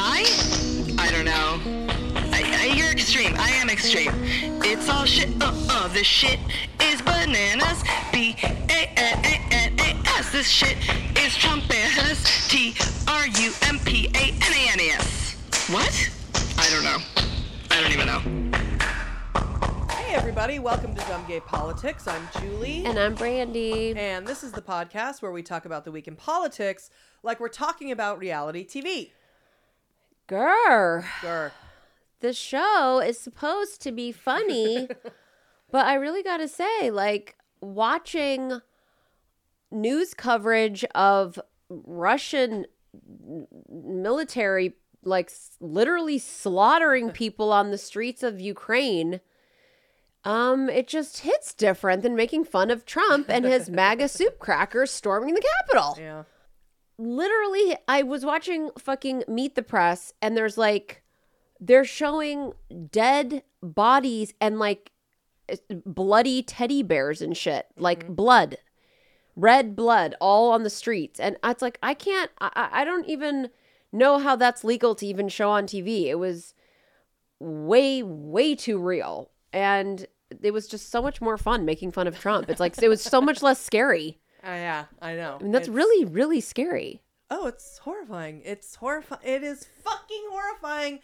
Die? I don't know. I, I, you're extreme. I am extreme. It's all shit. Uh uh. This shit is bananas. B A N A N A S. This shit is Trumpanas. T R U M P A N A N A S. What? I don't know. I don't even know. Hey, everybody, welcome to Dumb Gay Politics. I'm Julie. And I'm Brandy. And this is the podcast where we talk about the week in politics like we're talking about reality TV. Grr. Grr. The show is supposed to be funny, but I really got to say, like, watching news coverage of Russian military, like, literally slaughtering people on the streets of Ukraine. Um, it just hits different than making fun of Trump and his MAGA soup crackers storming the Capitol. Yeah. Literally I was watching fucking Meet the Press and there's like they're showing dead bodies and like eh, bloody teddy bears and shit like mm-hmm. blood red blood all on the streets. And it's like I can't I, I I don't even know how that's legal to even show on TV it was way way too real. And it was just so much more fun making fun of Trump. It's like it was so much less scary Uh, yeah, I know. I mean that's It's- really really scary Oh, it's horrifying. It's horrifying. It is fucking horrifying.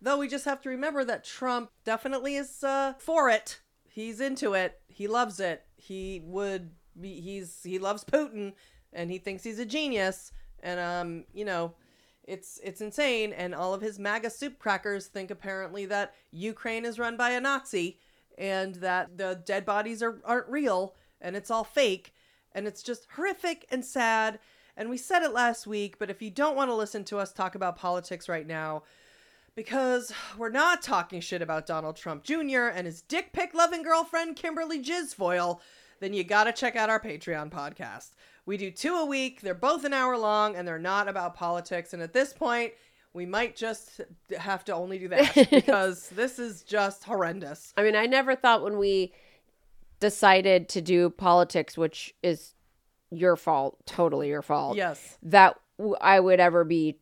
Though we just have to remember that Trump definitely is uh, for it. He's into it. He loves it. He would be. He's he loves Putin, and he thinks he's a genius. And um, you know, it's it's insane. And all of his MAGA soup crackers think apparently that Ukraine is run by a Nazi, and that the dead bodies are aren't real, and it's all fake. And it's just horrific and sad. And we said it last week, but if you don't want to listen to us talk about politics right now, because we're not talking shit about Donald Trump Jr. and his dick pic loving girlfriend, Kimberly Jizfoil, then you gotta check out our Patreon podcast. We do two a week, they're both an hour long, and they're not about politics. And at this point, we might just have to only do that because this is just horrendous. I mean, I never thought when we decided to do politics, which is your fault, totally your fault, Yes. that I would ever be,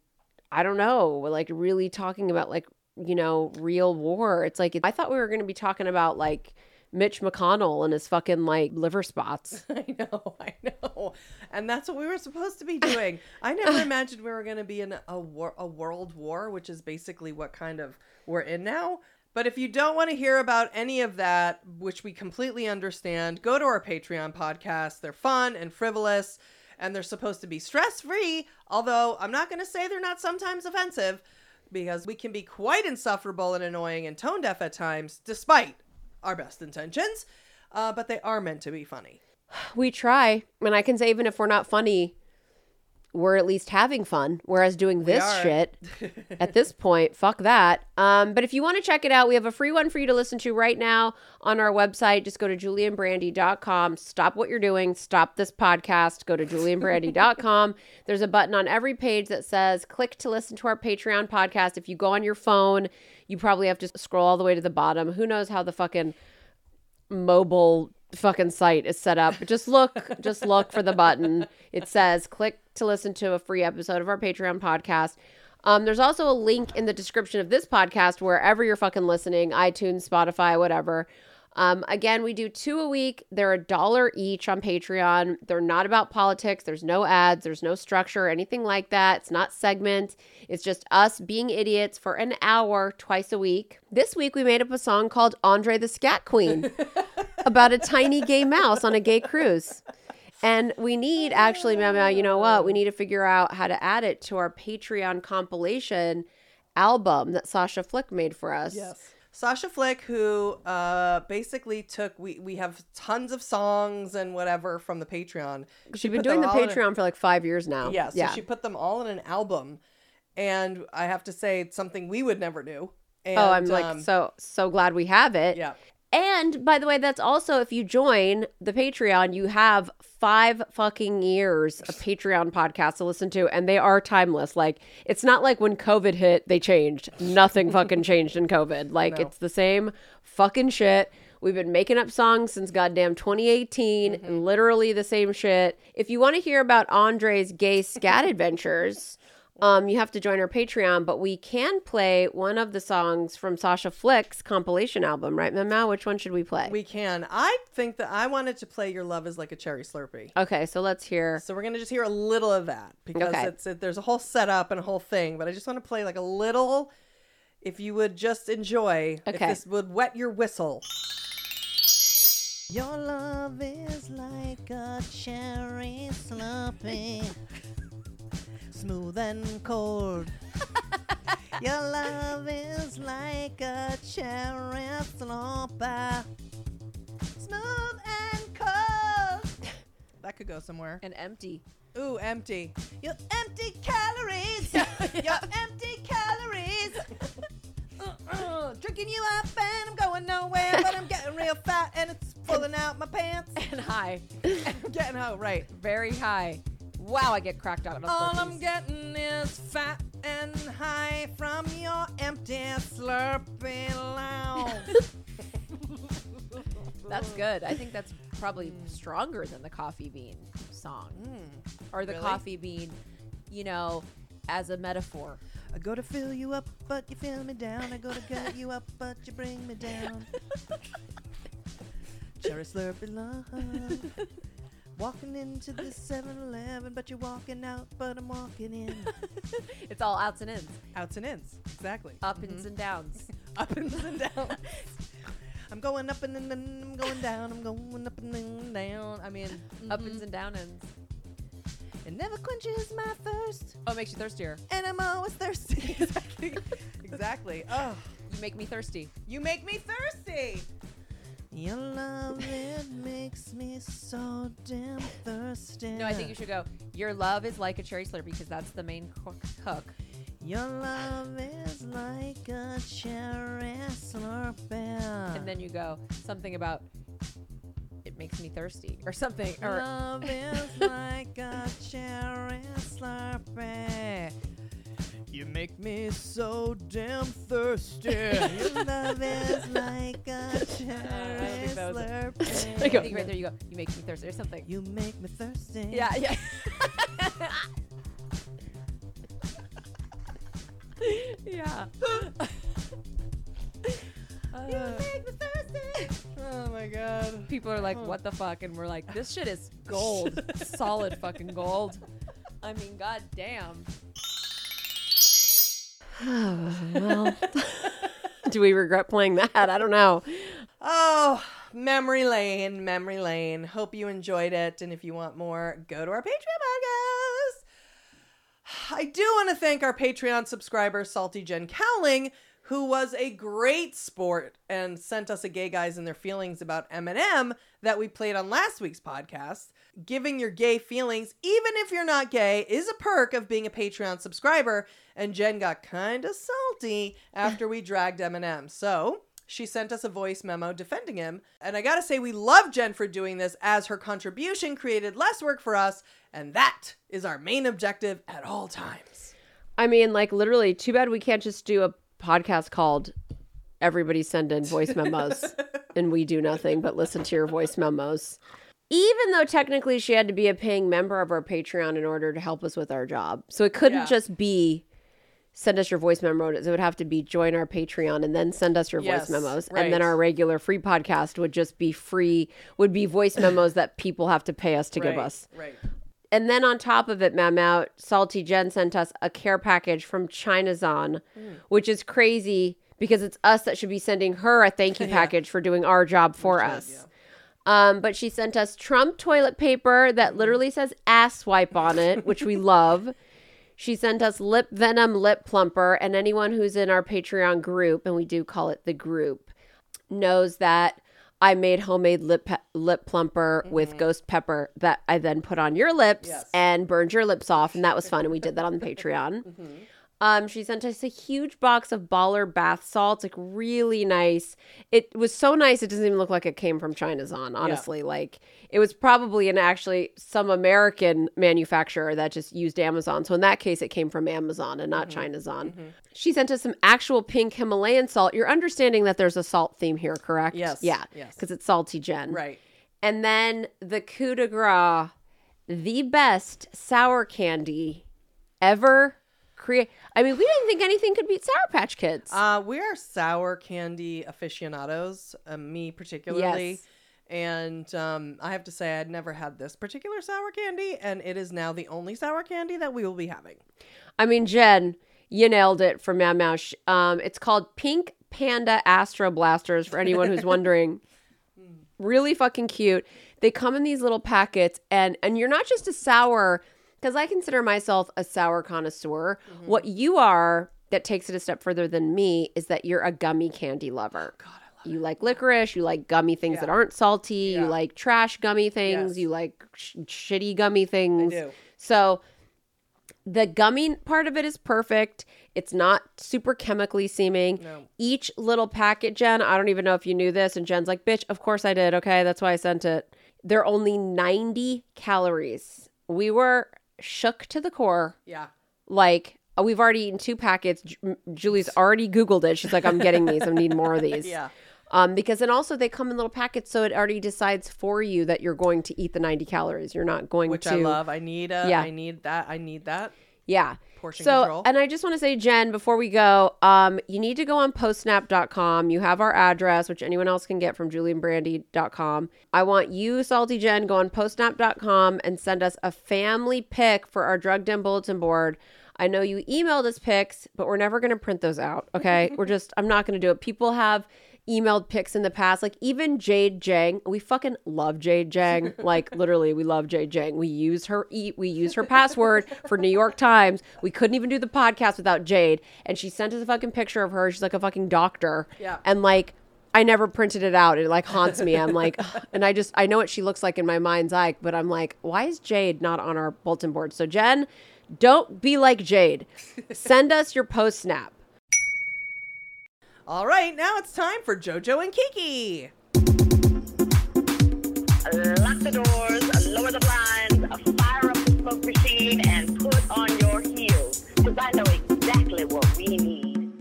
I don't know, like really talking about like, you know, real war. It's like, I thought we were going to be talking about like Mitch McConnell and his fucking like liver spots. I know, I know. And that's what we were supposed to be doing. I never imagined we were going to be in a war, a world war, which is basically what kind of we're in now. But if you don't want to hear about any of that, which we completely understand, go to our Patreon podcast. They're fun and frivolous, and they're supposed to be stress free. Although I'm not going to say they're not sometimes offensive, because we can be quite insufferable and annoying and tone deaf at times, despite our best intentions. Uh, but they are meant to be funny. we try. And I can say, even if we're not funny, we're at least having fun. Whereas doing this shit at this point, fuck that. Um, but if you want to check it out, we have a free one for you to listen to right now on our website. Just go to julieandbrandy.com. Stop what you're doing. Stop this podcast. Go to julieandbrandy.com. There's a button on every page that says click to listen to our Patreon podcast. If you go on your phone, you probably have to scroll all the way to the bottom. Who knows how the fucking mobile fucking site is set up. Just look, just look for the button. It says click to listen to a free episode of our Patreon podcast. Um, there's also a link in the description of this podcast wherever you're fucking listening, iTunes, Spotify, whatever. Um, again, we do two a week. They're a dollar each on Patreon. They're not about politics. There's no ads. There's no structure anything like that. It's not segment. It's just us being idiots for an hour twice a week. This week we made up a song called Andre the Scat Queen about a tiny gay mouse on a gay cruise. And we need actually, Mama, you know what? We need to figure out how to add it to our Patreon compilation album that Sasha Flick made for us. Yes. Sasha Flick, who uh, basically took we we have tons of songs and whatever from the Patreon. She She's been doing the them all in a- Patreon for like five years now. yeah, so yeah. she put them all in an album, and I have to say it's something we would never do. And, oh, I'm like um, so so glad we have it. yeah. And by the way, that's also if you join the Patreon, you have five fucking years of Patreon podcasts to listen to, and they are timeless. Like it's not like when COVID hit, they changed. Nothing fucking changed in COVID. Like No. it's the same fucking shit. We've been making up songs since goddamn 2018, Mm-hmm. and literally the same shit. If you want to hear about Andre's gay scat adventures, um, you have to join our Patreon, but we can play one of the songs from Sasha Flick's compilation album, right, Mama? Which one should we play? We can. I think that I wanted to play "Your Love Is Like a Cherry Slurpee." okay, so let's hear. So we're gonna just hear a little of that because Okay. it's it, there's a whole setup and a whole thing, but I just want to play like a little. If you would just enjoy, if Okay. this would wet your whistle. Your love is like a cherry slurpee, smooth and cold. Your love is like a cherry slurpee, smooth and cold. That could go somewhere. And empty. Ooh, empty. Your empty calories. Your empty calories. Uh-uh. Drinking you up and I'm going nowhere, but I'm getting real fat and it's pulling out my pants. And high. I'm getting out right. Very high. Wow, I get cracked out of the All I'm getting is fat and high from your empty slurpy lounge. That's good. I think that's probably stronger than the coffee bean song. Hmm. Or the Really? coffee bean, you know, as a metaphor. I go to fill you up, but you fill me down. I go to gut you up, but you bring me down. Cherry slurpy love. Walking into the 7-Eleven, but you're walking out, but I'm walking in. It's all outs and ins, Outs and ins, exactly. up ins mm-hmm. and downs. Up and downs. I'm going up and then I'm going down. I'm going up and then down. I mean, Up ins mm-hmm. and down ins. it never quenches my thirst, Oh, it makes you thirstier. and I'm always thirsty. exactly. exactly. Oh. You make me thirsty. You make me thirsty. Your love, it makes me so damn thirsty. No, I think you should go. Your love is like a cherry slurpee because that's the main cook. hook. Your love is like a cherry slurpee. And then you go something about it makes me thirsty or something. Or love is like a cherry slurpee. You make me so damn thirsty. Your love is like a cherry was slurpee. I think right there you go. You make me thirsty or something. You make me thirsty. Yeah, yeah. yeah. You uh, make me thirsty. Oh my god. People are like, oh. "What the fuck?" And we're like, "This shit is gold, solid fucking gold." I mean, god damn. well, do we regret playing that? I don't know. Oh, memory lane, memory lane. Hope you enjoyed it. And if you want more, go to our Patreon podcast. I do want to thank our Patreon subscriber, Salty Jen Cowling, who was a great sport and sent us a gay guys and their feelings about Eminem that we played on last week's podcast. Giving your gay feelings, even if you're not gay, is a perk of being a Patreon subscriber. And Jen got kind of salty after we dragged Eminem. So she sent us a voice memo defending him. And I gotta say, we love Jen for doing this as her contribution created less work for us. And that is our main objective at all times. I mean, like literally, too bad we can't just do a podcast called "Everybody Send In Voice Memos" and we do nothing but listen to your voice memos. Even though technically she had to be a paying member of our Patreon in order to help us with our job, so it couldn't Yeah. just be send us your voice memos. It would have to be join our Patreon and then send us your Yes, voice memos, and then our regular free podcast would just be free. Would be voice memos that people have to pay us to give us. Right. And then on top of it, Mam Out, Salty Jen sent us a care package from Chinazon, which is crazy because it's us that should be sending her a thank you package for doing our job for us. Um, but she sent us Trump toilet paper that literally says ass wipe on it, which we love. She sent us lip venom lip plumper, and anyone who's in our Patreon group, and we do call it the group, knows that I made homemade lip pe- lip plumper with mm-hmm. ghost pepper that I then put on your lips Yes. and burned your lips off, and that was fun. And we did that on the Patreon. Mm-hmm. Um, she sent us a huge box of baller bath salts, like really nice. It was so nice; it doesn't even look like it came from Chinazon. Honestly, like it was probably an actually some American manufacturer that just used Amazon. So in that case, it came from Amazon and not Chinazon. She sent us some actual pink Himalayan salt. You're understanding that there's a salt theme here, correct? Yes, Yeah. yes. Because it's salty, Jen. Right. And then the coup de grace, the best sour candy ever create. I mean, we didn't think anything could beat Sour Patch Kids. Uh, we are sour candy aficionados, uh, me particularly. Yes. And um, I have to say, I'd never had this particular sour candy, and it is now the only sour candy that we will be having. I mean, Jen, you nailed it for Mad Mouse. Um, it's called Pink Panda Astro Blasters for anyone who's wondering. really fucking cute. They come in these little packets, and and you're not just a sour, because I consider myself a sour connoisseur. Mm-hmm. What you are that takes it a step further than me is that you're a gummy candy lover. God, I love You like licorice. You like gummy things that aren't salty. Yeah. You like trash gummy things. Yes. You like sh- shitty gummy things. So the gummy part of it is perfect. It's not super chemically seeming. No. Each little packet, Jen, I don't even know if you knew this. And Jen's like, bitch, of course I did. Okay. That's why I sent it. They're only 90 calories. We were shook to the core. Yeah. Like, oh, we've already eaten two packets. Ju- Julie's already Googled it. She's like, I'm getting these. I need more of these. Yeah. Um, because and also they come in little packets, so it already decides for you that you're going to eat the 90 calories. You're not going Which to. I love. I need a, Yeah. I need that. I need that. Yeah. Portion so, control. and I just want to say, Jen, before we go, um, you need to go on postsnap.com. You have our address, which anyone else can get from julieandbrandy.com. I want you, Salty Jen, go on postsnap.com and send us a family pic for our drug den bulletin board. I know you emailed us pics, but we're never going to print those out. Okay. we're just, I'm not going to do it. People have emailed pics in the past, like even Jade Jang. We fucking love Jade Jang. Like literally, we love Jade Jang. We use her e- we use her password for New York Times. We couldn't even do the podcast without Jade, and she sent us a fucking picture of her. She's like a fucking doctor. Yeah. And like. I never printed it out. It like haunts me. I'm like, and I just I know what she looks like in my mind's eye, but I'm like, why is Jade not on our bulletin board? So Jen, don't be like Jade. Send us your post snap. All right. Now it's time for JoJo and Kiki. Lock the doors, lower the blinds, fire up the smoke machine, and put on your heels. Because I know exactly what we need.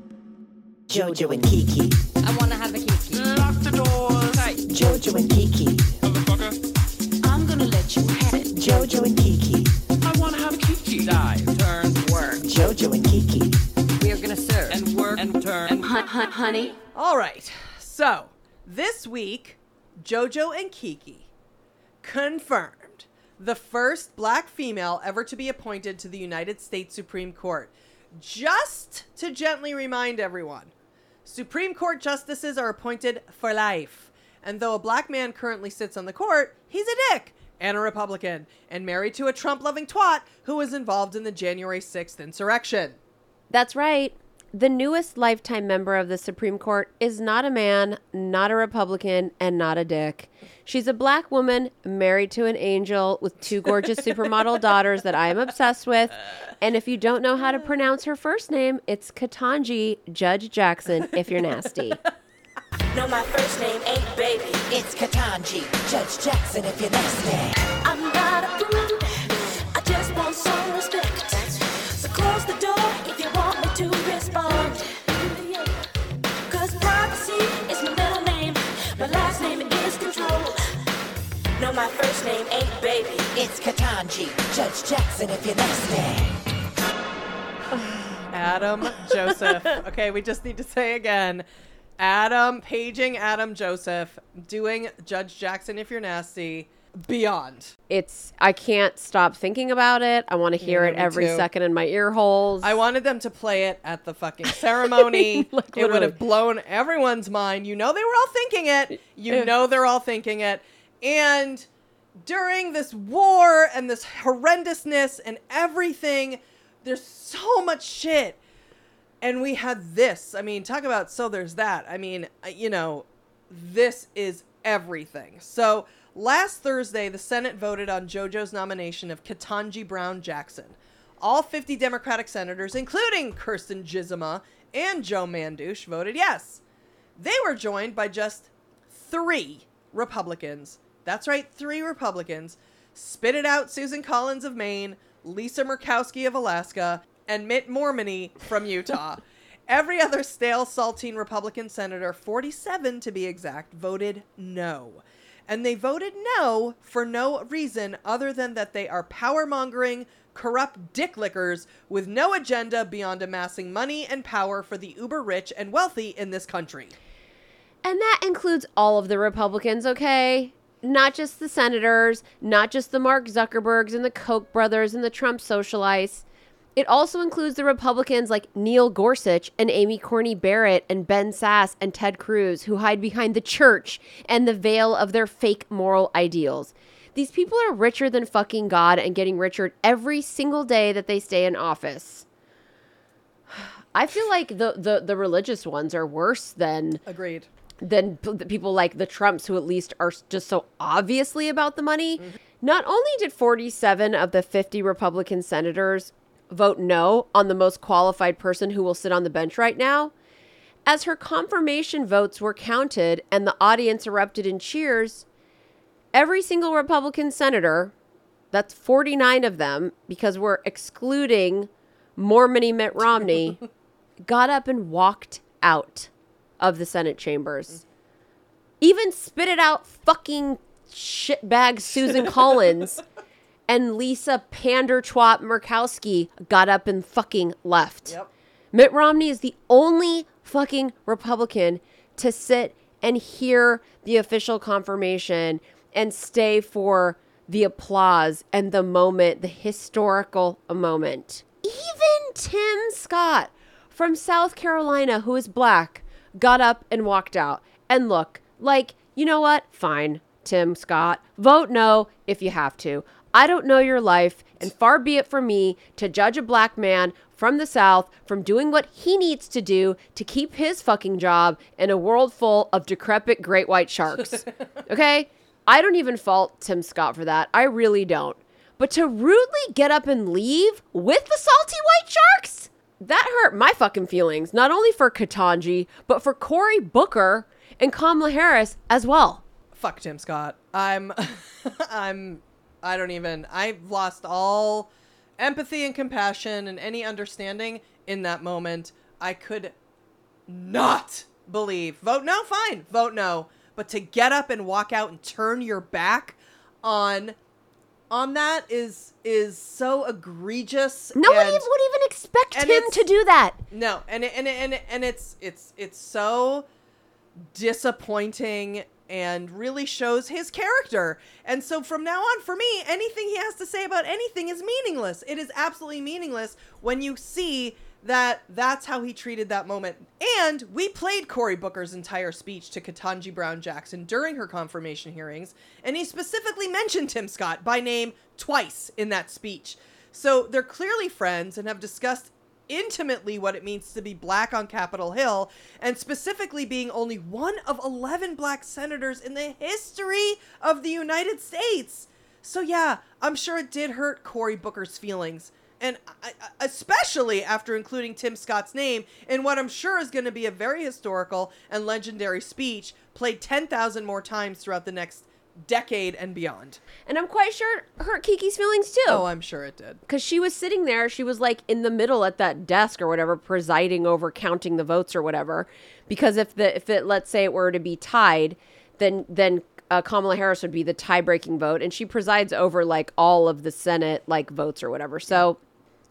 Jojo and Kiki. I wanna have a kiki. Lock the doors. Jojo and Kiki. Motherfucker. I'm gonna let you have it. Jojo and Kiki. I wanna have a kiki. Dive, turn, work. Jojo and Kiki. Honey, All right. So this week, JoJo and Kiki confirmed the first black female ever to be appointed to the United States Supreme Court. Just to gently remind everyone, Supreme Court justices are appointed for life. And though a black man currently sits on the court, he's a dick and a Republican and married to a Trump loving twat who was involved in the January 6th insurrection. That's right. The newest lifetime member of the Supreme Court is not a man, not a Republican, and not a dick. She's a black woman married to an angel with two gorgeous supermodel daughters that I am obsessed with. And if you don't know how to pronounce her first name, it's Ketanji Judge Jackson if you're nasty. No, my first name ain't baby. It's Ketanji. Judge Jackson if you're nasty. I'm not a baby. It's Ketanji. Judge Jackson if you're nasty. Adam Joseph. Okay, we just need to say again. Adam, paging Adam Joseph, doing Judge Jackson if you're nasty. Beyond. It's I can't stop thinking about it. I want to hear Yeah, it every too. second in my ear holes. I wanted them to play it at the fucking ceremony. Like, it would have blown everyone's mind. You know they were all thinking it. You know they're all thinking it. And during this war and this horrendousness and everything, there's so much shit. And we had this. I mean, talk about so there's that. I mean, uh, you know, this is everything. So last Thursday, the Senate voted on JoJo's nomination of Ketanji Brown Jackson. All 50 Democratic senators, including Kirsten Gizema and Joe Mandush, voted yes. They were joined by just three Republicans. That's right, three Republicans. Spit it out Susan Collins of Maine, Lisa Murkowski of Alaska, and Mitt Mormony from Utah. Every other stale saltine Republican senator, 47 to be exact, voted no. And they voted no for no reason other than that they are power mongering, corrupt dick lickers with no agenda beyond amassing money and power for the uber rich and wealthy in this country. And that includes all of the Republicans, okay? Not just the senators, not just the Mark Zuckerbergs and the Koch brothers and the Trump socialites. It also includes the Republicans like Neil Gorsuch and Amy Corney Barrett and Ben Sass and Ted Cruz, who hide behind the church and the veil of their fake moral ideals. These people are richer than fucking God and getting richer every single day that they stay in office. I feel like the, the, the religious ones are worse than Agreed. Than p- the people like the Trumps who at least are just so obviously about the money. Mm-hmm. Not only did 47 of the 50 Republican senators vote no on the most qualified person who will sit on the bench right now, as her confirmation votes were counted and the audience erupted in cheers, every single Republican senator, that's 49 of them because we're excluding Mormony Mitt Romney, got up and walked out of the Senate chambers. Even spit it out fucking shitbag Susan Collins and Lisa Pander Twat Murkowski got up and fucking left. Yep. Mitt Romney is the only fucking Republican to sit and hear the official confirmation and stay for the applause and the moment, the historical moment. Even Tim Scott from South Carolina, who is black, got up and walked out. And look, like, you know what? Fine, Tim Scott. Vote no if you have to. I don't know your life, and far be it from me to judge a black man from the South from doing what he needs to do to keep his fucking job in a world full of decrepit great white sharks. okay? I don't even fault Tim Scott for that. I really don't. But to rudely get up and leave with the salty white sharks? That hurt my fucking feelings, not only for Ketanji, but for Cory Booker and Kamala Harris as well. Fuck Tim Scott. I'm I'm I don't even I've lost all empathy and compassion and any understanding in that moment. I could not believe. Vote no, fine. Vote no. But to get up and walk out and turn your back on on that is is so egregious. Nobody and- would even expect him to do that. no, and and and and it's it's it's so disappointing and really shows his character. And so from now on for me, anything he has to say about anything is meaningless. It is absolutely meaningless when you see that that's how he treated that moment. And we played Cory Booker's entire speech to Ketanji Brown Jackson during her confirmation hearings, and he specifically mentioned Tim Scott by name twice in that speech. So they're clearly friends and have discussed intimately what it means to be black on Capitol Hill, and specifically being only one of 11 black senators in the history of the United States. So, yeah, I'm sure it did hurt Cory Booker's feelings. And especially after including Tim Scott's name in what I'm sure is going to be a very historical and legendary speech played 10,000 more times throughout the next decade and beyond. And I'm quite sure it hurt Kiki's feelings too. Oh, I'm sure it did. because she was sitting there she was like in the middle at that desk or whatever presiding over counting the votes or whatever because if the if it let's say it were to be tied then then uh, Kamala Harris would be the tie-breaking vote and she presides over like all of the Senate like votes or whatever so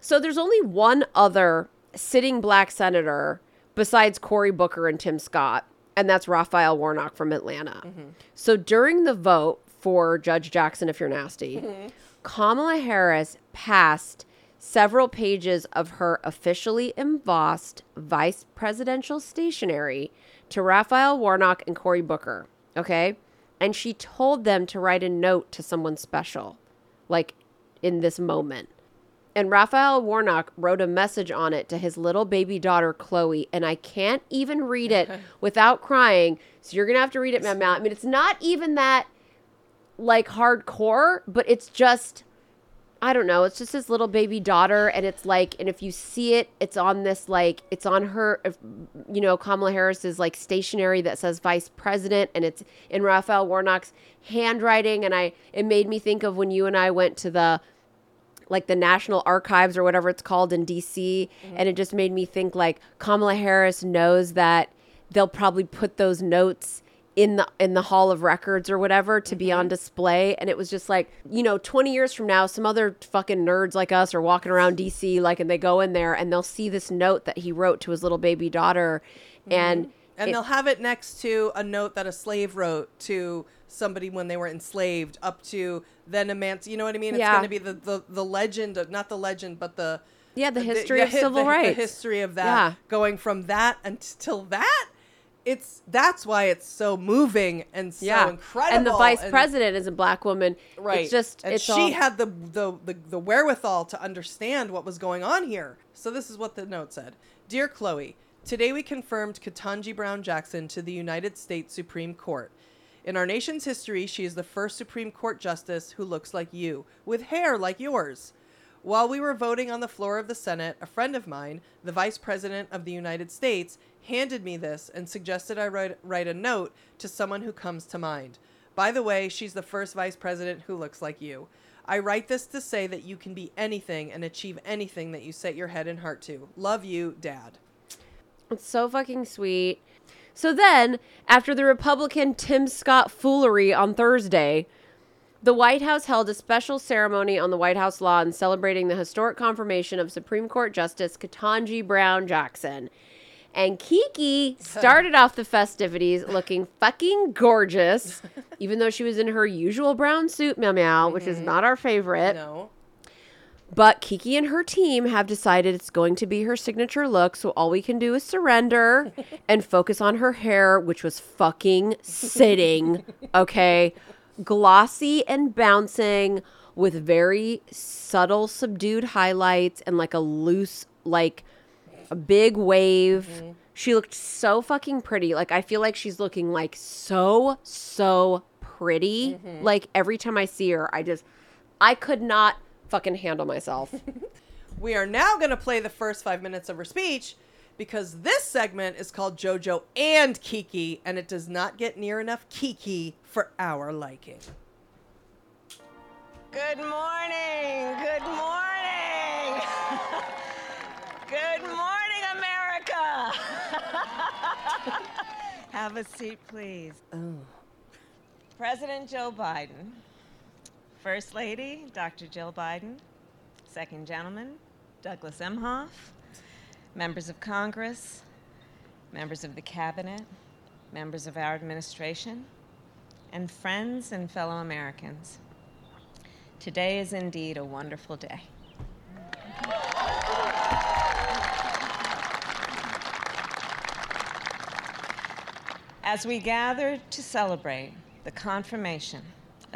so there's only one other sitting black senator besides Cory Booker and Tim Scott and that's Raphael Warnock from Atlanta mm-hmm. so during the vote for Judge Jackson if you're nasty mm-hmm. Kamala Harris passed several pages of her officially embossed vice presidential stationery to Raphael Warnock and Cory Booker. Okay. And she told them to write a note to someone special, like in this moment. And Raphael Warnock wrote a message on it to his little baby daughter, Chloe. And I can't even read it without crying. So you're going to have to read it, Mama. I mean, it's not even that like hardcore, but it's just I don't know. It's just his little baby daughter, and it's like, and if you see it, it's on this like, it's on her, if, you know, Kamala Harris's like stationery that says Vice President, and it's in Raphael Warnock's handwriting, and I, it made me think of when you and I went to the, like the National Archives or whatever it's called in DC, and it just made me think like Kamala Harris knows that they'll probably put those notes in the in the hall of records or whatever to be on mm-hmm. display. And it was just like you know 20 years from now some other fucking nerds like us are walking around DC like and they go in there and they'll see this note that he wrote to his little baby daughter. And mm-hmm. And it- they'll have it next to a note that a slave wrote to somebody when they were enslaved, up to then emanci You know what I mean? It's Yeah. going to be the, the, the legend, of, not the legend, but the Yeah, the history of hi- civil the, rights. The history of that, Yeah. going from that until that. It's that's why it's so moving and so yeah incredible. and the vice and- president is a black woman Right. it's just and it's she all, had the, the the the wherewithal to understand what was going on here. So this is what the note said. Dear Chloe, today we confirmed Ketanji Brown Jackson to the United States Supreme Court. In our nation's history, she is the first Supreme Court justice who looks like you, with hair like yours. While we were voting on the floor of the Senate, a friend of mine, the Vice President of the United States, handed me this and suggested I write, write a note to someone who comes to mind. By the way, she's the first Vice President who looks like you. I write this to say that you can be anything and achieve anything that you set your head and heart to. Love you, Dad. It's so fucking sweet. So then, after the Republican Tim Scott foolery on Thursday, the White House held a special ceremony on the White House lawn celebrating the historic confirmation of Supreme Court Justice Ketanji Brown Jackson. And Kiki started off the festivities looking fucking gorgeous, even though she was in her usual brown suit, meow meow, which is mm-hmm. not our favorite. No. But Kiki and her team have decided it's going to be her signature look, so all we can do is surrender and focus on her hair, which was fucking sitting, okay? Glossy and bouncing with very subtle, subdued highlights and like a loose, like a big wave. Mm-hmm. She looked so fucking pretty. Like, I feel like she's looking like so, so pretty. Mm-hmm. Like, every time I see her, I just, I could not fucking handle myself. We are now going to play the first five minutes of her speech because this segment is called JoJo and Kiki, and it does not get near enough Kiki for our liking. Good morning. Good morning. Good morning, America. Have a seat, please. Oh. President Joe Biden, First Lady Dr. Jill Biden, Second Gentleman Douglas Emhoff, members of Congress, members of the Cabinet, members of our administration, and friends and fellow Americans. Today is indeed a wonderful day. As we gather to celebrate the confirmation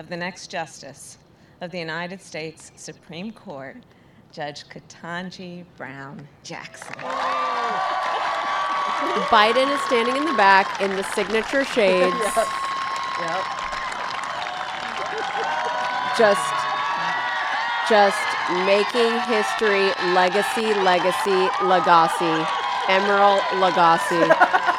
of the next justice of the United States Supreme Court, Judge Ketanji Brown Jackson. Biden is standing in the back in the signature shades. Yep. Just just making history legacy legacy legacy emerald legacy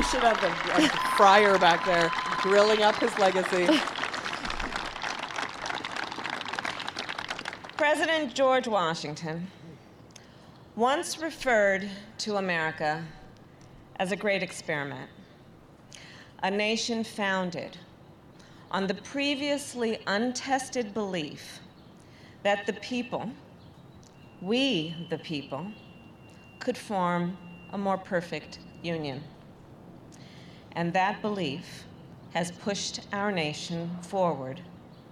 We should have the a friar back there grilling up his legacy. President George Washington once referred to America as a great experiment, a nation founded on the previously untested belief that the people, we the people, could form a more perfect union. And that belief has pushed our nation forward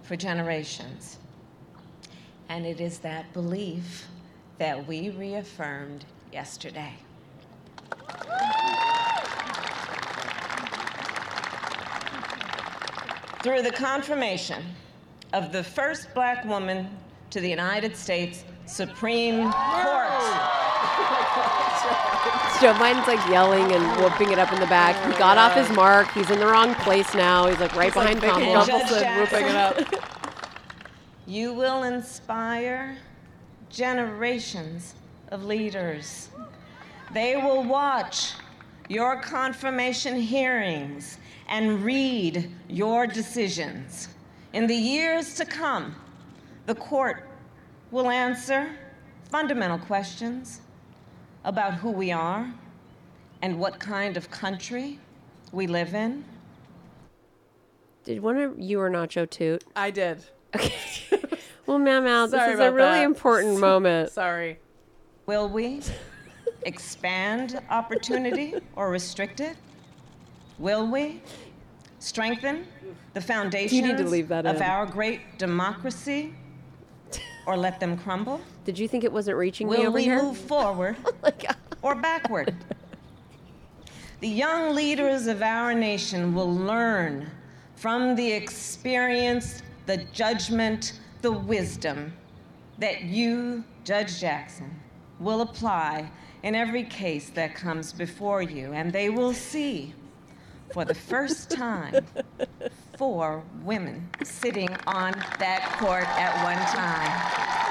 for generations. And it is that belief that we reaffirmed yesterday. Through the confirmation of the first black woman to the United States Supreme Court. Joe Biden's like yelling and whooping it up in the back. He got off his mark. He's in the wrong place now. He's like right It's like behind Vicky Kamala. Whooping it up. You will inspire generations of leaders. They will watch your confirmation hearings and read your decisions. In the years to come, the court will answer fundamental questions about who we are and what kind of country we live in. Did one of you or Nacho toot? I did. Okay. well, Ma'am Al, this Sorry is a really that. important moment. Sorry. Will we expand opportunity or restrict it? Will we strengthen the foundations leave that of in. our great democracy or let them crumble? Did you think it wasn't reaching me Will over we here? move forward Oh or backward? The young leaders of our nation will learn from the experience, the judgment, the wisdom that you, Judge Jackson, will apply in every case that comes before you. And they will see for the first time four women sitting on that court at one time.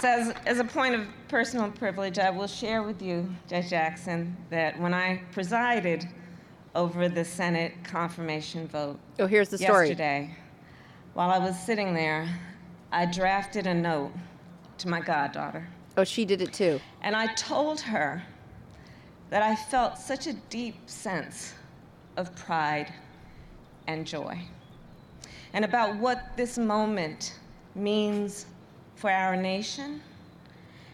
So, as, as a point of personal privilege, I will share with you, Judge Jackson, that when I presided over the Senate confirmation vote Oh, here's the story. yesterday, while I was sitting there, I drafted a note to my goddaughter. Oh, she did it too. And I told her that I felt such a deep sense of pride and joy, and about what this moment means for our nation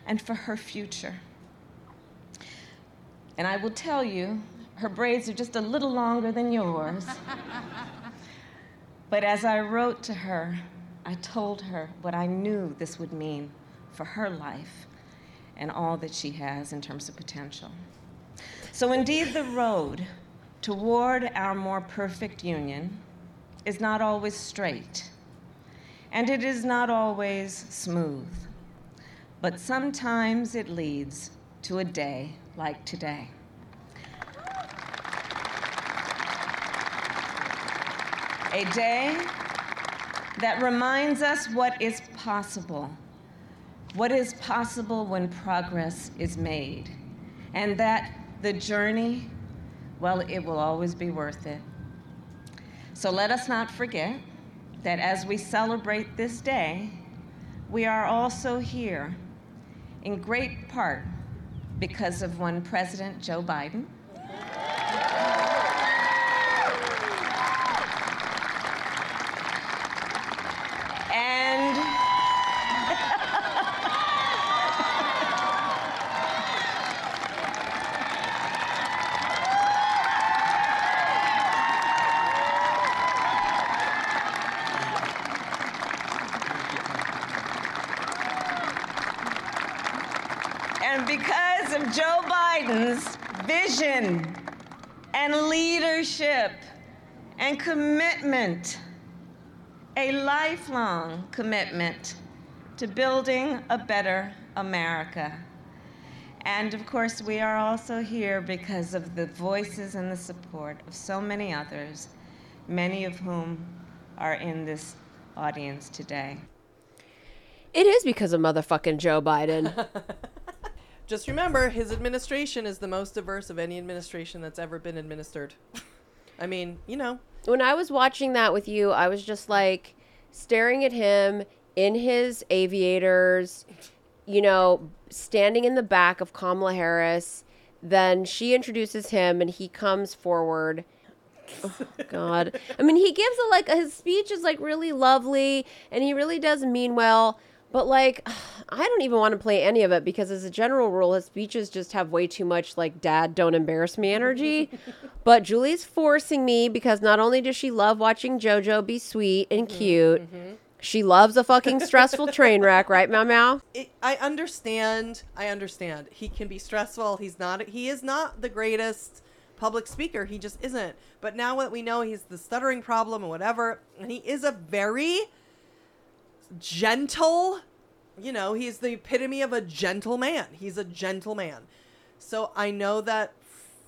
and for her future. And I will tell you, her braids are just a little longer than yours. but as I wrote to her, I told her what I knew this would mean for her life and all that she has in terms of potential. So, indeed, the road toward our more perfect union is not always straight, and it is not always smooth, but sometimes it leads to a day like today. A day that reminds us what is possible what is possible when progress is made, and that the journey, well, it will always be worth it. So let us not forget that as we celebrate this day, we are also here in great part because of one President Joe Biden. And And because of Joe Biden's vision and leadership and commitment, a lifelong commitment to building a better America. And of course, we are also here because of the voices and the support of so many others, many of whom are in this audience today. It is because of motherfucking Joe Biden. Just remember, his administration is the most diverse of any administration that's ever been administered. I mean, you know, when I was watching that with you, I was just like staring at him in his aviators, you know, standing in the back of Kamala Harris. Then she introduces him and he comes forward. Oh, God. I mean, he gives a like his speech is like really lovely and he really does mean well. But like, I don't even want to play any of it because, as a general rule, his speeches just have way too much like "Dad, don't embarrass me" energy. but Julie's forcing me because not only does she love watching JoJo be sweet and mm-hmm, cute, mm-hmm. she loves a fucking stressful train wreck, right, Meow? it, I understand. I understand. He can be stressful. He's not. He is not the greatest public speaker. He just isn't. But now that we know he's the stuttering problem and whatever, and he is a very gentle, you know, he's the epitome of a gentleman. He's a gentleman. So I know that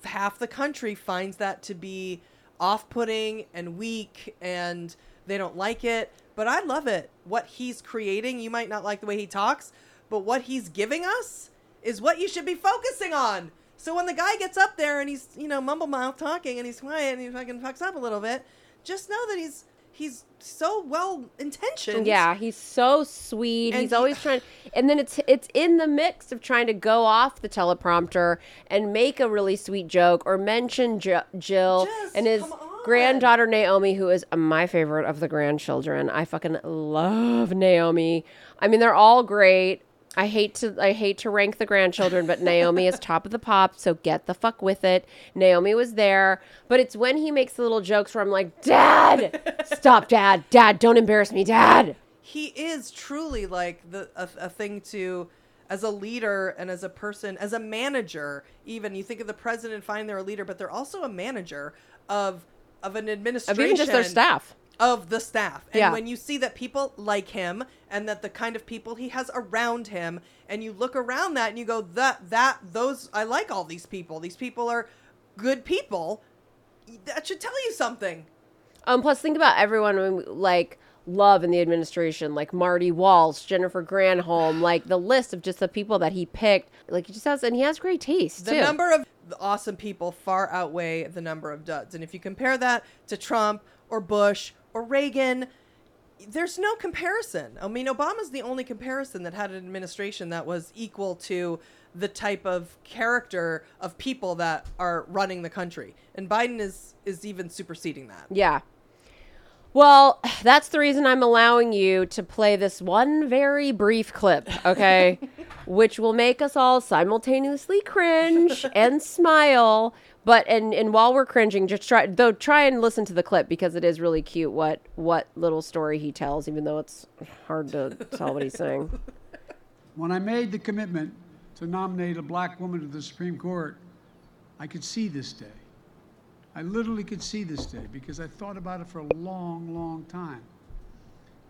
half the country finds that to be off putting and weak and they don't like it. But I love it. What he's creating, you might not like the way he talks, but what he's giving us is what you should be focusing on. So when the guy gets up there and he's, you know, mumble mouth talking and he's quiet and he fucking fucks up a little bit, just know that he's he's so well intentioned. Yeah, he's so sweet. And he's he- always trying, and then it's it's in the mix of trying to go off the teleprompter and make a really sweet joke or mention jo- Jill Just and his granddaughter Naomi, who is my favorite of the grandchildren. I fucking love Naomi. I mean, they're all great. I hate to I hate to rank the grandchildren, but Naomi is top of the pop, so get the fuck with it. Naomi was there, but it's when he makes the little jokes where I'm like, "Dad, stop, Dad, Dad, don't embarrass me, Dad." he is truly like the a, a thing to as a leader and as a person as a manager even you think of the president fine they're a leader but they're also a manager of of an Of administration even just their staff. Of the staff and Yeah. when you see that people like him and that the kind of people he has around him and you look around that and you go that that those i like all these people these people are good people that should tell you something Um, plus, think about everyone like love in the administration, like Marty Walsh, Jennifer Granholm, like the list of just the people that he picked. Like he just has, and he has great taste the too. number of awesome people far outweigh the number of duds. And if you compare that to Trump or Bush or Reagan, there's no comparison. I mean, Obama's the only comparison that had an administration that was equal to the type of character of people that are running the country. And Biden is is even superseding that. Yeah. Well, that's the reason I'm allowing you to play this one very brief clip, okay? Which will make us all simultaneously cringe and smile. But and and while we're cringing, just try though try and listen to the clip because it is really cute what what little story he tells, even though it's hard to tell what he's saying. When I made the commitment to nominate a black woman to the Supreme Court, I could see this day. I literally could see this day because I thought about it for a long, long time.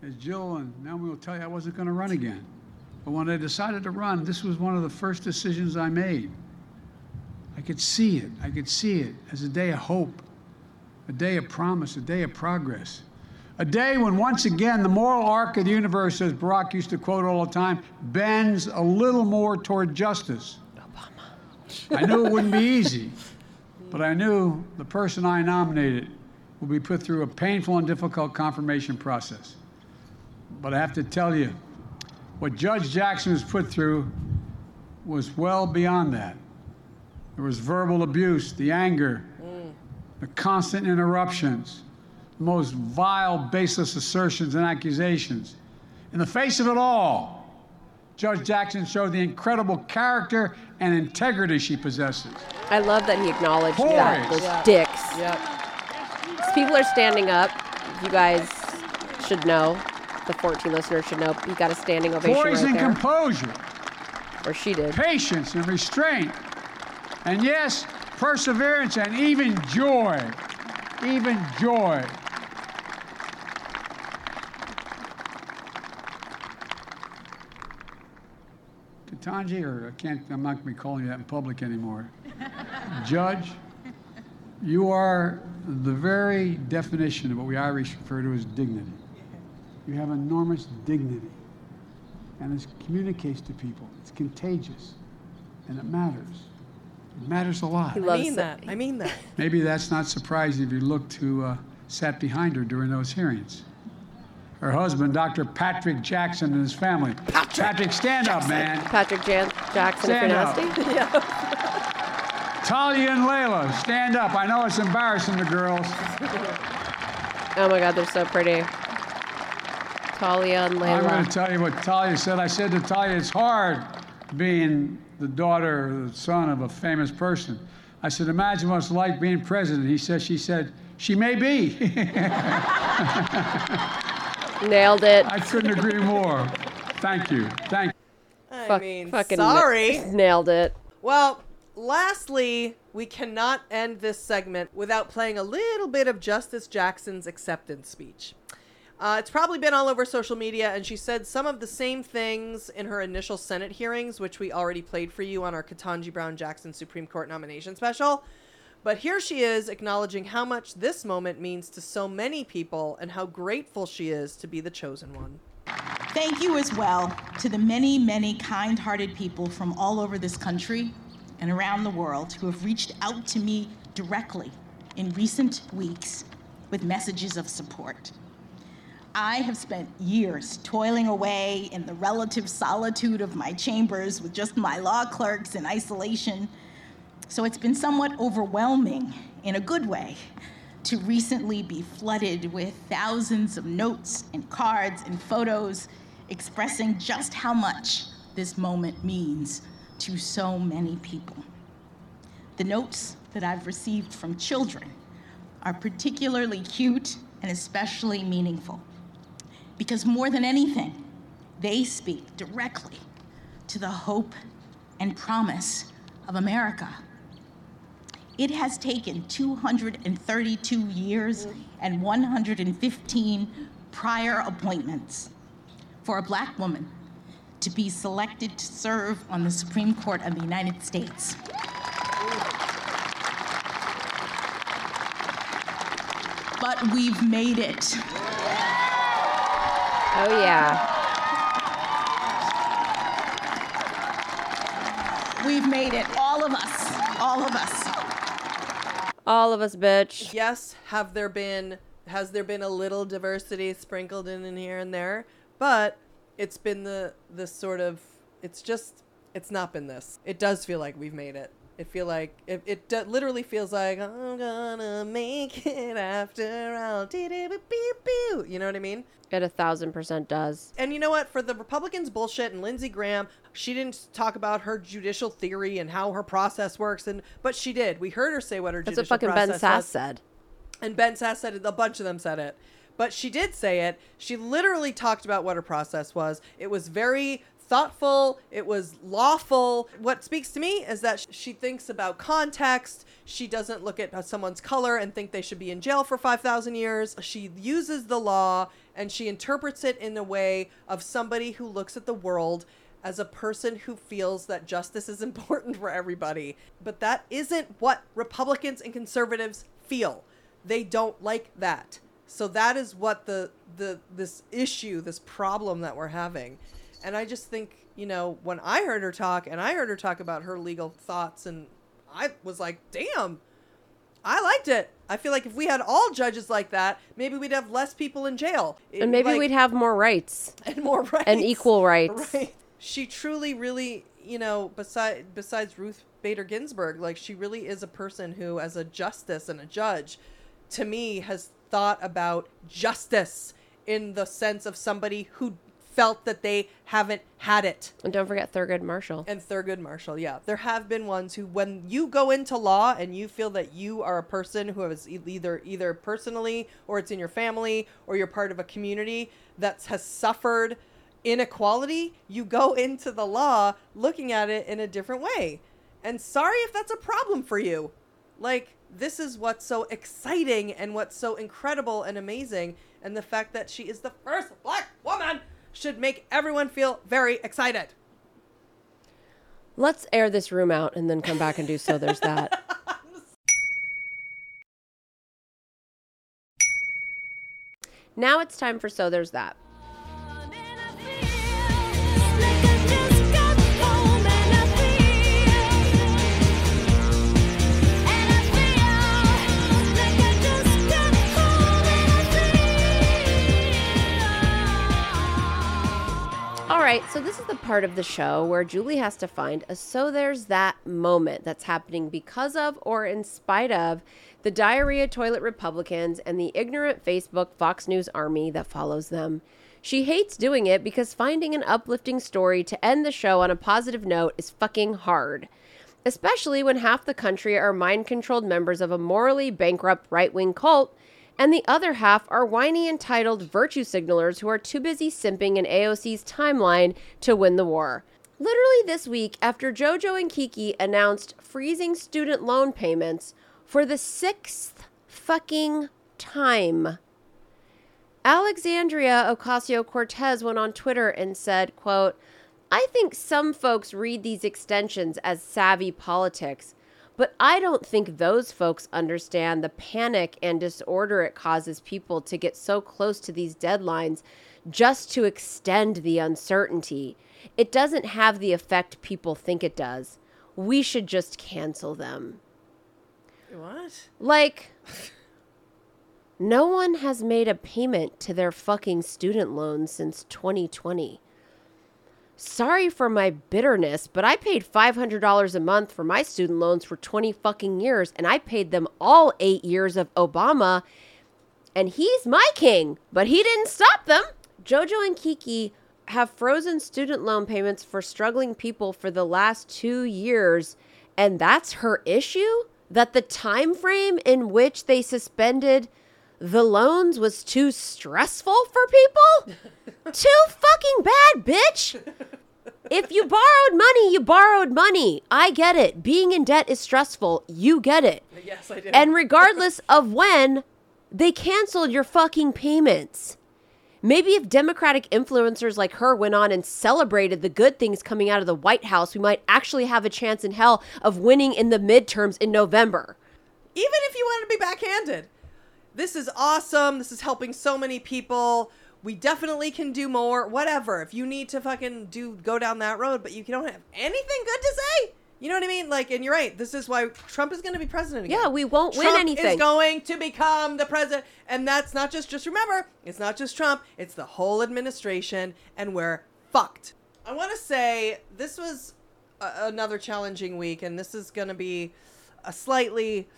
As Jill and Naomi will tell you, I wasn't going to run again. But when I decided to run, this was one of the first decisions I made. I could see it. I could see it as a day of hope, a day of promise, a day of progress. A day when once again the moral arc of the universe, as Barack used to quote all the time, bends a little more toward justice. Obama. I knew it wouldn't be easy, but I knew the person I nominated will be put through a painful and difficult confirmation process. But I have to tell you, what Judge Jackson was put through was well beyond that. There was verbal abuse, the anger, mm. the constant interruptions, the most vile, baseless assertions and accusations. In the face of it all, Judge Jackson showed the incredible character and integrity she possesses. I love that he acknowledged that Poised. those Yeah. dicks. Yep. People are standing up. You guys should know. The 14 listeners should know. He got a standing ovation Poise right and there. composure, or she did. patience and restraint, and yes, perseverance and even joy. Even joy. Ketanji, or I can't, I'm not going to be calling you that in public anymore. Judge, you are the very definition of what we Irish refer to as dignity. You have enormous dignity, and it communicates to people. It's contagious, and it matters. It matters a lot. I mean that. I mean that. Maybe that's not surprising if you look who uh, sat behind her during those hearings. Her husband, Dr. Patrick Jackson, and his family. Patrick, stand up, man. Patrick Jan- Jackson, if you're Stand up. nasty. Talia and Leila, stand up. I know it's embarrassing the girls. Oh my God, they're so pretty. Talia and Leila. I'm going to tell you what Talia said. I said to Talia, it's hard being the daughter or the son of a famous person. I said, imagine what it's like being president. He said, she said, she may be. Nailed it. I couldn't agree more. Thank you. Thank you. I Fuck- mean, fucking na- sorry. nailed it. Well, lastly, we cannot end this segment without playing a little bit of Justice Jackson's acceptance speech. Uh, it's probably been all over social media, and she said some of the same things in her initial Senate hearings, which we already played for you on our Ketanji Brown Jackson Supreme Court nomination special. But here she is acknowledging how much this moment means to so many people and how grateful she is to be the chosen one. Thank you as well to the many, many kind hearted people from all over this country and around the world who have reached out to me directly in recent weeks with messages of support. I have spent years toiling away in the relative solitude of my chambers with just my law clerks in isolation, so it's been somewhat overwhelming in a good way to recently be flooded with thousands of notes and cards and photos expressing just how much this moment means to so many people. The notes that I've received from children are particularly cute and especially meaningful because more than anything, they speak directly to the hope and promise of America. It has taken 232 years and 115 prior appointments for a black woman to be selected to serve on the Supreme Court of the United States. But we've made it. Oh, yeah. We've made it. All of us. All of us. All of us, bitch. Yes, have there been has there been a little diversity sprinkled in in here and there, but it's been the the sort of it's just it's not been this. It does feel like we've made it. It feel like it, it d- literally feels like I'm gonna make it after all. You know what I mean? It a thousand percent does. And you know what? For the Republicans' bullshit and Lindsey Graham, she didn't talk about her judicial theory and how her process works, and but she did. We heard her say what her That's what judicial fucking Ben Sasse was. said. And Ben Sasse said it. A bunch of them said it. But she did say it. She literally talked about what her process was. It was very thoughtful. It was lawful. What speaks to me is that she thinks about context. She doesn't look at someone's color and think they should be in jail for 5,000 years. She uses the law and she interprets it in a way of somebody who looks at the world as a person who feels that justice is important for everybody. But that isn't what Republicans and conservatives feel. They don't like that. So that is what the the this issue, this problem that we're having. And I just think, you know, when I heard her talk and I heard her talk about her legal thoughts and I was like, "Damn. I liked it. I feel like if we had all judges like that, maybe we'd have less people in jail. It- And maybe like- we'd have more rights and more rights and equal rights. Right. She truly, really, you know, beside besides Ruth Bader Ginsburg, like she really is a person who, as a justice and a judge, to me, has thought about justice in the sense of somebody who felt that they haven't had it. And don't forget Thurgood Marshall. And Thurgood Marshall, yeah. There have been ones who, when you go into law and you feel that you are a person who has either either personally or it's in your family or you're part of a community that has suffered inequality, you go into the law looking at it in a different way. And sorry if that's a problem for you. Like, this is what's so exciting and what's so incredible and amazing. And the fact that she is the first black woman should make everyone feel very excited. Let's air this room out and then come back and do so there's that. now it's time for so there's that. Right, so this is the part of the show where Julie has to find a so there's that moment that's happening because of or in spite of the diarrhea toilet Republicans and the ignorant Facebook Fox News army that follows them. She hates doing it because finding an uplifting story to end the show on a positive note is fucking hard. Especially when half the country are mind controlled members of a morally bankrupt right wing cult and the other half are whiny entitled virtue signalers who are too busy simping in AOC's timeline to win the war. Literally this week, after JoJo and Kiki announced freezing student loan payments for the sixth fucking time. Alexandria Ocasio Cortez went on Twitter and said, quote, I think some folks read these extensions as savvy politics, but I don't think those folks understand the panic and disorder it causes people to get so close to these deadlines just to extend the uncertainty. It doesn't have the effect people think it does. We should just cancel them. What? Like, no one has made a payment to their fucking student loans since 2020. Sorry for my bitterness, but I paid $500 a month for my student loans for 20 fucking years, and I paid them all eight years of Obama, and he's my king, but he didn't stop them. JoJo and Kiki have frozen student loan payments for struggling people for the last two years, and that's her issue? That the time frame in which they suspended the loans was too stressful for people? too fucking bad, bitch. If you borrowed money, you borrowed money. I get it. Being in debt is stressful. You get it. Yes, I do. And regardless of when, they canceled your fucking payments. Maybe if Democratic influencers like her went on and celebrated the good things coming out of the White House, we might actually have a chance in hell of winning in the midterms in November. Even if you wanted to be backhanded, this is awesome. This is helping so many people. We definitely can do more. Whatever. If you need to fucking do go down that road, but you don't have anything good to say. You know what I mean? Like, and you're right. This is why Trump is going to be president again. Yeah, we won't win Trump anything. is going to become the president, and that's not just. Just remember, it's not just Trump. It's the whole administration, and we're fucked. I want to say this was a- another challenging week, and this is going to be a slightly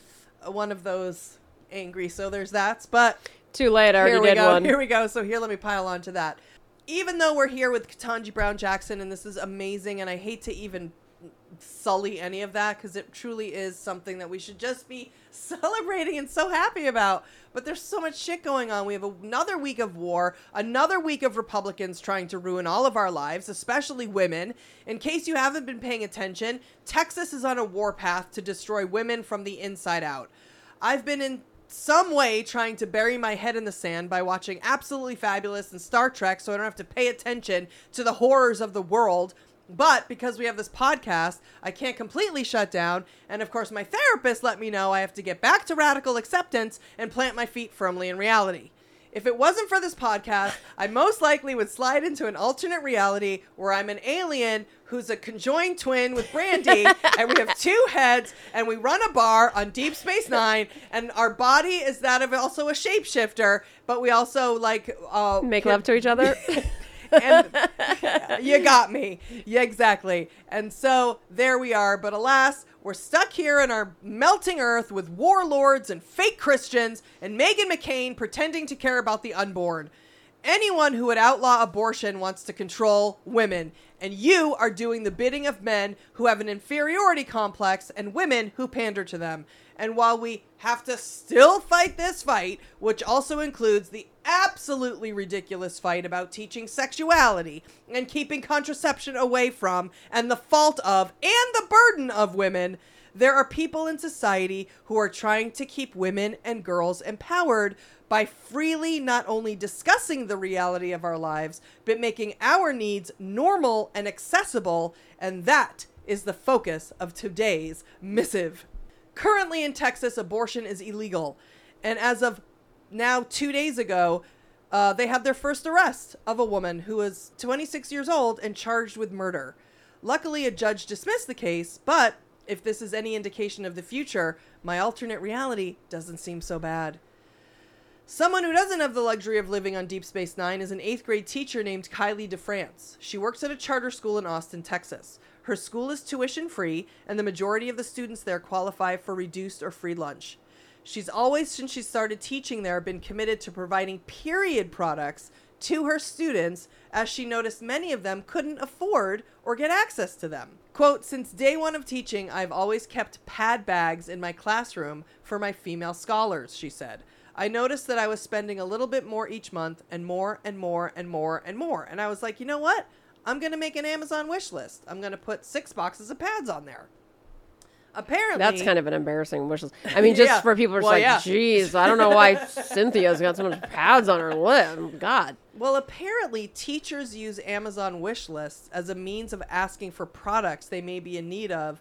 uh, one of those angry. So there's that, but Too late, I already here we did go. one. Here we go. So here, let me pile on to that. Even though we're here with Ketanji Brown Jackson, and this is amazing, and I hate to even sully any of that because it truly is something that we should just be celebrating and so happy about. But there's so much shit going on. We have another week of war, another week of Republicans trying to ruin all of our lives, especially women. In case you haven't been paying attention, Texas is on a war path to destroy women from the inside out. I've been in some way trying to bury my head in the sand by watching Absolutely Fabulous and Star Trek so I don't have to pay attention to the horrors of the world. But because we have this podcast, I can't completely shut down. And of course, my therapist let me know I have to get back to radical acceptance and plant my feet firmly in reality. If it wasn't for this podcast, I most likely would slide into an alternate reality where I'm an alien who's a conjoined twin with Brandy, and we have two heads, and we run a bar on Deep Space Nine, and our body is that of also a shapeshifter, but we also like uh, Make love to each other. and you got me. Yeah, exactly. And so there we are. But alas, we're stuck here in our melting earth with warlords and fake Christians and Meghan McCain pretending to care about the unborn. Anyone who would outlaw abortion wants to control women, and you are doing the bidding of men who have an inferiority complex and women who pander to them. And while we have to still fight this fight, which also includes the absolutely ridiculous fight about teaching sexuality and keeping contraception away from and the fault of and the burden of women, there are people in society who are trying to keep women and girls empowered by freely not only discussing the reality of our lives, but making our needs normal and accessible. And that is the focus of today's missive. Currently in Texas, abortion is illegal. And as of now, two days ago, uh, they had their first arrest of a woman who was 26 years old and charged with murder. Luckily, a judge dismissed the case, but if this is any indication of the future, my alternate reality doesn't seem so bad. Someone who doesn't have the luxury of living on Deep Space Nine is an eighth grade teacher named Kylie DeFrance. She works at a charter school in Austin, Texas. Her school is tuition free, and the majority of the students there qualify for reduced or free lunch. She's always, since she started teaching there, been committed to providing period products to her students, as she noticed many of them couldn't afford or get access to them. Quote, since day one of teaching, I've always kept pad bags in my classroom for my female scholars, she said. I noticed that I was spending a little bit more each month and more and more and more and more. And I was like, you know what? I'm going to make an Amazon wish list. I'm going to put six boxes of pads on there. Apparently, That's kind of an embarrassing wish list. I mean, just Yeah. for people who are Well, like, yeah. geez, I don't know why Cynthia's got so much pads on her lip. God. Well, apparently, teachers use Amazon wish lists as a means of asking for products they may be in need of,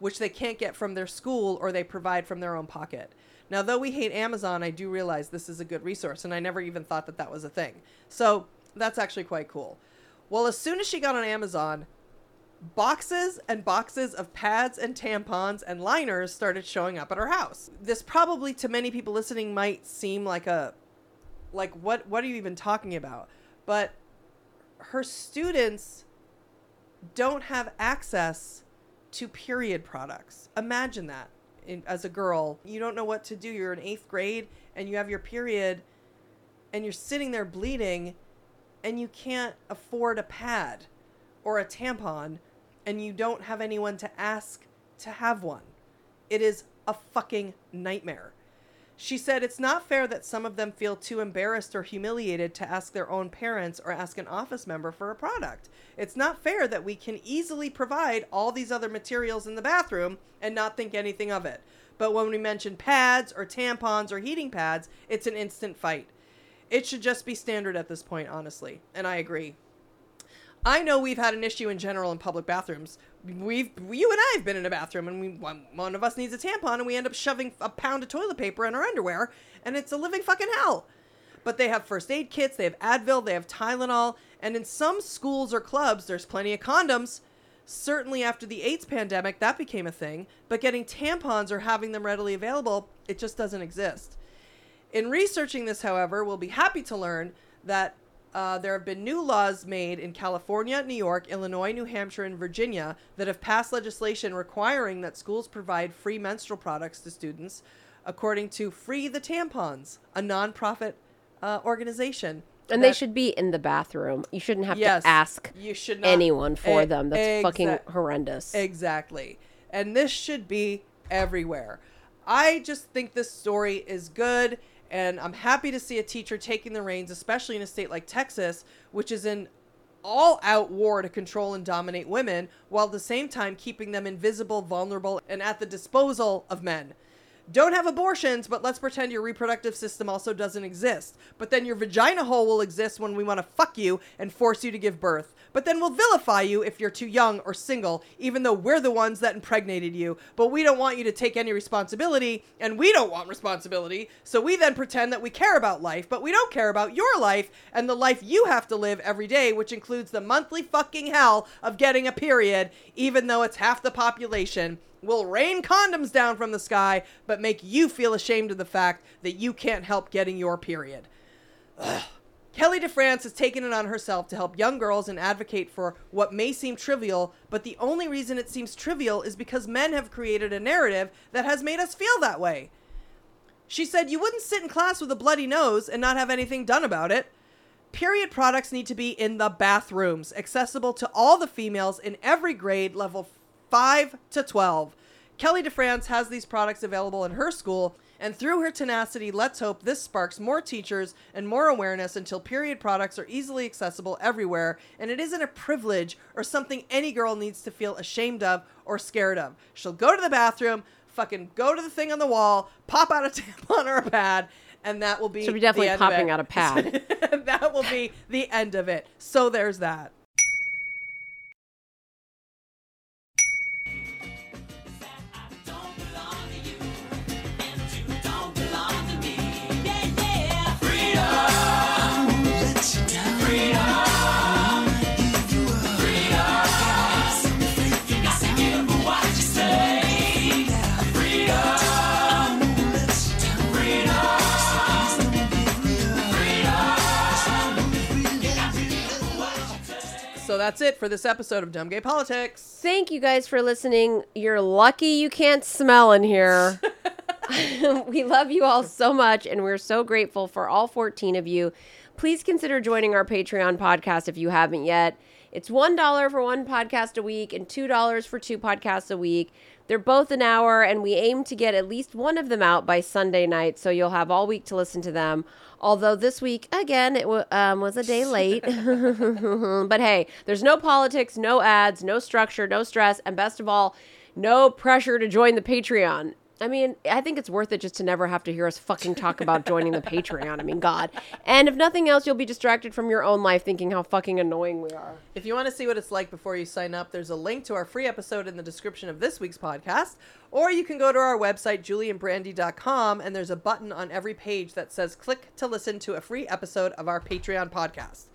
which they can't get from their school or they provide from their own pocket. Now, though we hate Amazon, I do realize this is a good resource, and I never even thought that that was a thing. So that's actually quite cool. Well, as soon as she got on Amazon, boxes and boxes of pads and tampons and liners started showing up at her house. This probably to many people listening might seem like a like what what are you even talking about? But her students don't have access to period products. Imagine that. In, as a girl, you don't know what to do. You're in 8th grade and you have your period and you're sitting there bleeding and you can't afford a pad or a tampon and you don't have anyone to ask to have one. It is a fucking nightmare. She said it's not fair that some of them feel too embarrassed or humiliated to ask their own parents or ask an office member for a product. It's not fair that we can easily provide all these other materials in the bathroom and not think anything of it. But when we mention pads or tampons or heating pads, it's an instant fight. It should just be standard at this point, honestly. And I agree. I know we've had an issue in general in public bathrooms. We've you and I have been in a bathroom and we one, one of us needs a tampon and we end up shoving a pound of toilet paper in our underwear and it's a living fucking hell. But they have first aid kits, they have Advil, they have Tylenol, and in some schools or clubs there's plenty of condoms. Certainly after the AIDS pandemic that became a thing, but getting tampons or having them readily available, it just doesn't exist. In researching this, however, we'll be happy to learn that uh, there have been new laws made in California, New York, Illinois, New Hampshire, and Virginia that have passed legislation requiring that schools provide free menstrual products to students, according to Free the Tampons, a nonprofit uh, organization. And they should be in the bathroom. You shouldn't have Yes, to ask you should not- anyone for E- them. That's fucking horrendous. Exactly. And this should be everywhere. I just think this story is good, and I'm happy to see a teacher taking the reins, especially in a state like Texas, which is in all out war to control and dominate women, while at the same time keeping them invisible, vulnerable, and at the disposal of men. Don't have abortions, but let's pretend your reproductive system also doesn't exist. But then your vagina hole will exist when we want to fuck you and force you to give birth. But then we'll vilify you if you're too young or single, even though we're the ones that impregnated you. But we don't want you to take any responsibility, and we don't want responsibility. So we then pretend that we care about life, but we don't care about your life and the life you have to live every day, which includes the monthly fucking hell of getting a period, even though it's half the population will rain condoms down from the sky, but make you feel ashamed of the fact that you can't help getting your period. Ugh. Kelly DeFrance has taken it on herself to help young girls and advocate for what may seem trivial, but the only reason it seems trivial is because men have created a narrative that has made us feel that way. She said you wouldn't sit in class with a bloody nose and not have anything done about it. Period products need to be in the bathrooms, accessible to all the females in every grade, level 5 to 12. Kelly DeFrance has these products available in her school, and through her tenacity, let's hope this sparks more teachers and more awareness until period products are easily accessible everywhere, and it isn't a privilege or something any girl needs to feel ashamed of or scared of. She'll go to the bathroom, fucking go to the thing on the wall, pop out a tampon or a pad, and that will be She'll be definitely the end of popping out a pad. that will be the end of it. So there's that. That's it for this episode of Dumb Gay Politics. Thank you guys for listening. You're lucky you can't smell in here. we love you all so much, and we're so grateful for all 14 of you. Please consider joining our Patreon podcast if you haven't yet. It's $1 for one podcast a week and $2 for two podcasts a week. They're both an hour, and we aim to get at least one of them out by Sunday night, so you'll have all week to listen to them. Although this week, again, it wa um, was a day late. but hey, there's no politics, no ads, no structure, no stress, and best of all, no pressure to join the Patreon. I mean, I think it's worth it just to never have to hear us fucking talk about joining the Patreon. I mean, God. And if nothing else, you'll be distracted from your own life thinking how fucking annoying we are. If you want to see what it's like before you sign up, there's a link to our free episode in the description of this week's podcast. Or you can go to our website, julieandbrandy.com, and there's a button on every page that says click to listen to a free episode of our Patreon podcast.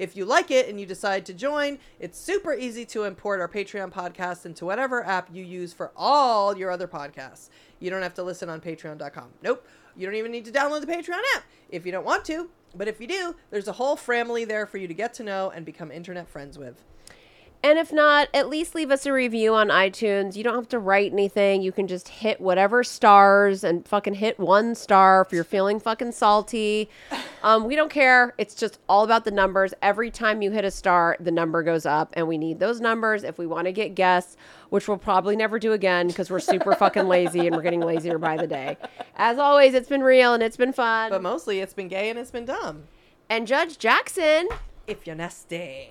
If you like it and you decide to join, it's super easy to import our Patreon podcast into whatever app you use for all your other podcasts. You don't have to listen on patreon.com. Nope. You don't even need to download the Patreon app if you don't want to. But if you do, there's a whole family there for you to get to know and become internet friends with. And if not, at least leave us a review on iTunes. You don't have to write anything. You can just hit whatever stars and fucking hit one star if you're feeling fucking salty. Um, we don't care. It's just all about the numbers. Every time you hit a star, the number goes up, and we need those numbers if we want to get guests, which we'll probably never do again because we're super fucking lazy and we're getting lazier by the day. As always, it's been real and it's been fun. But mostly it's been gay and it's been dumb. And Judge Jackson, if you're nasty.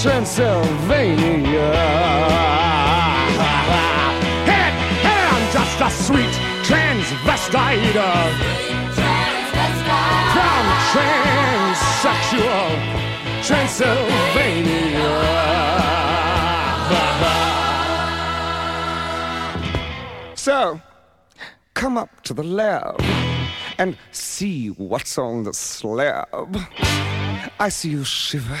Transylvania. Hey, hey, I'm just a sweet transvestite uh, from transsexual Transylvania. So, come up to the lab and see what's on the slab. I see you shiver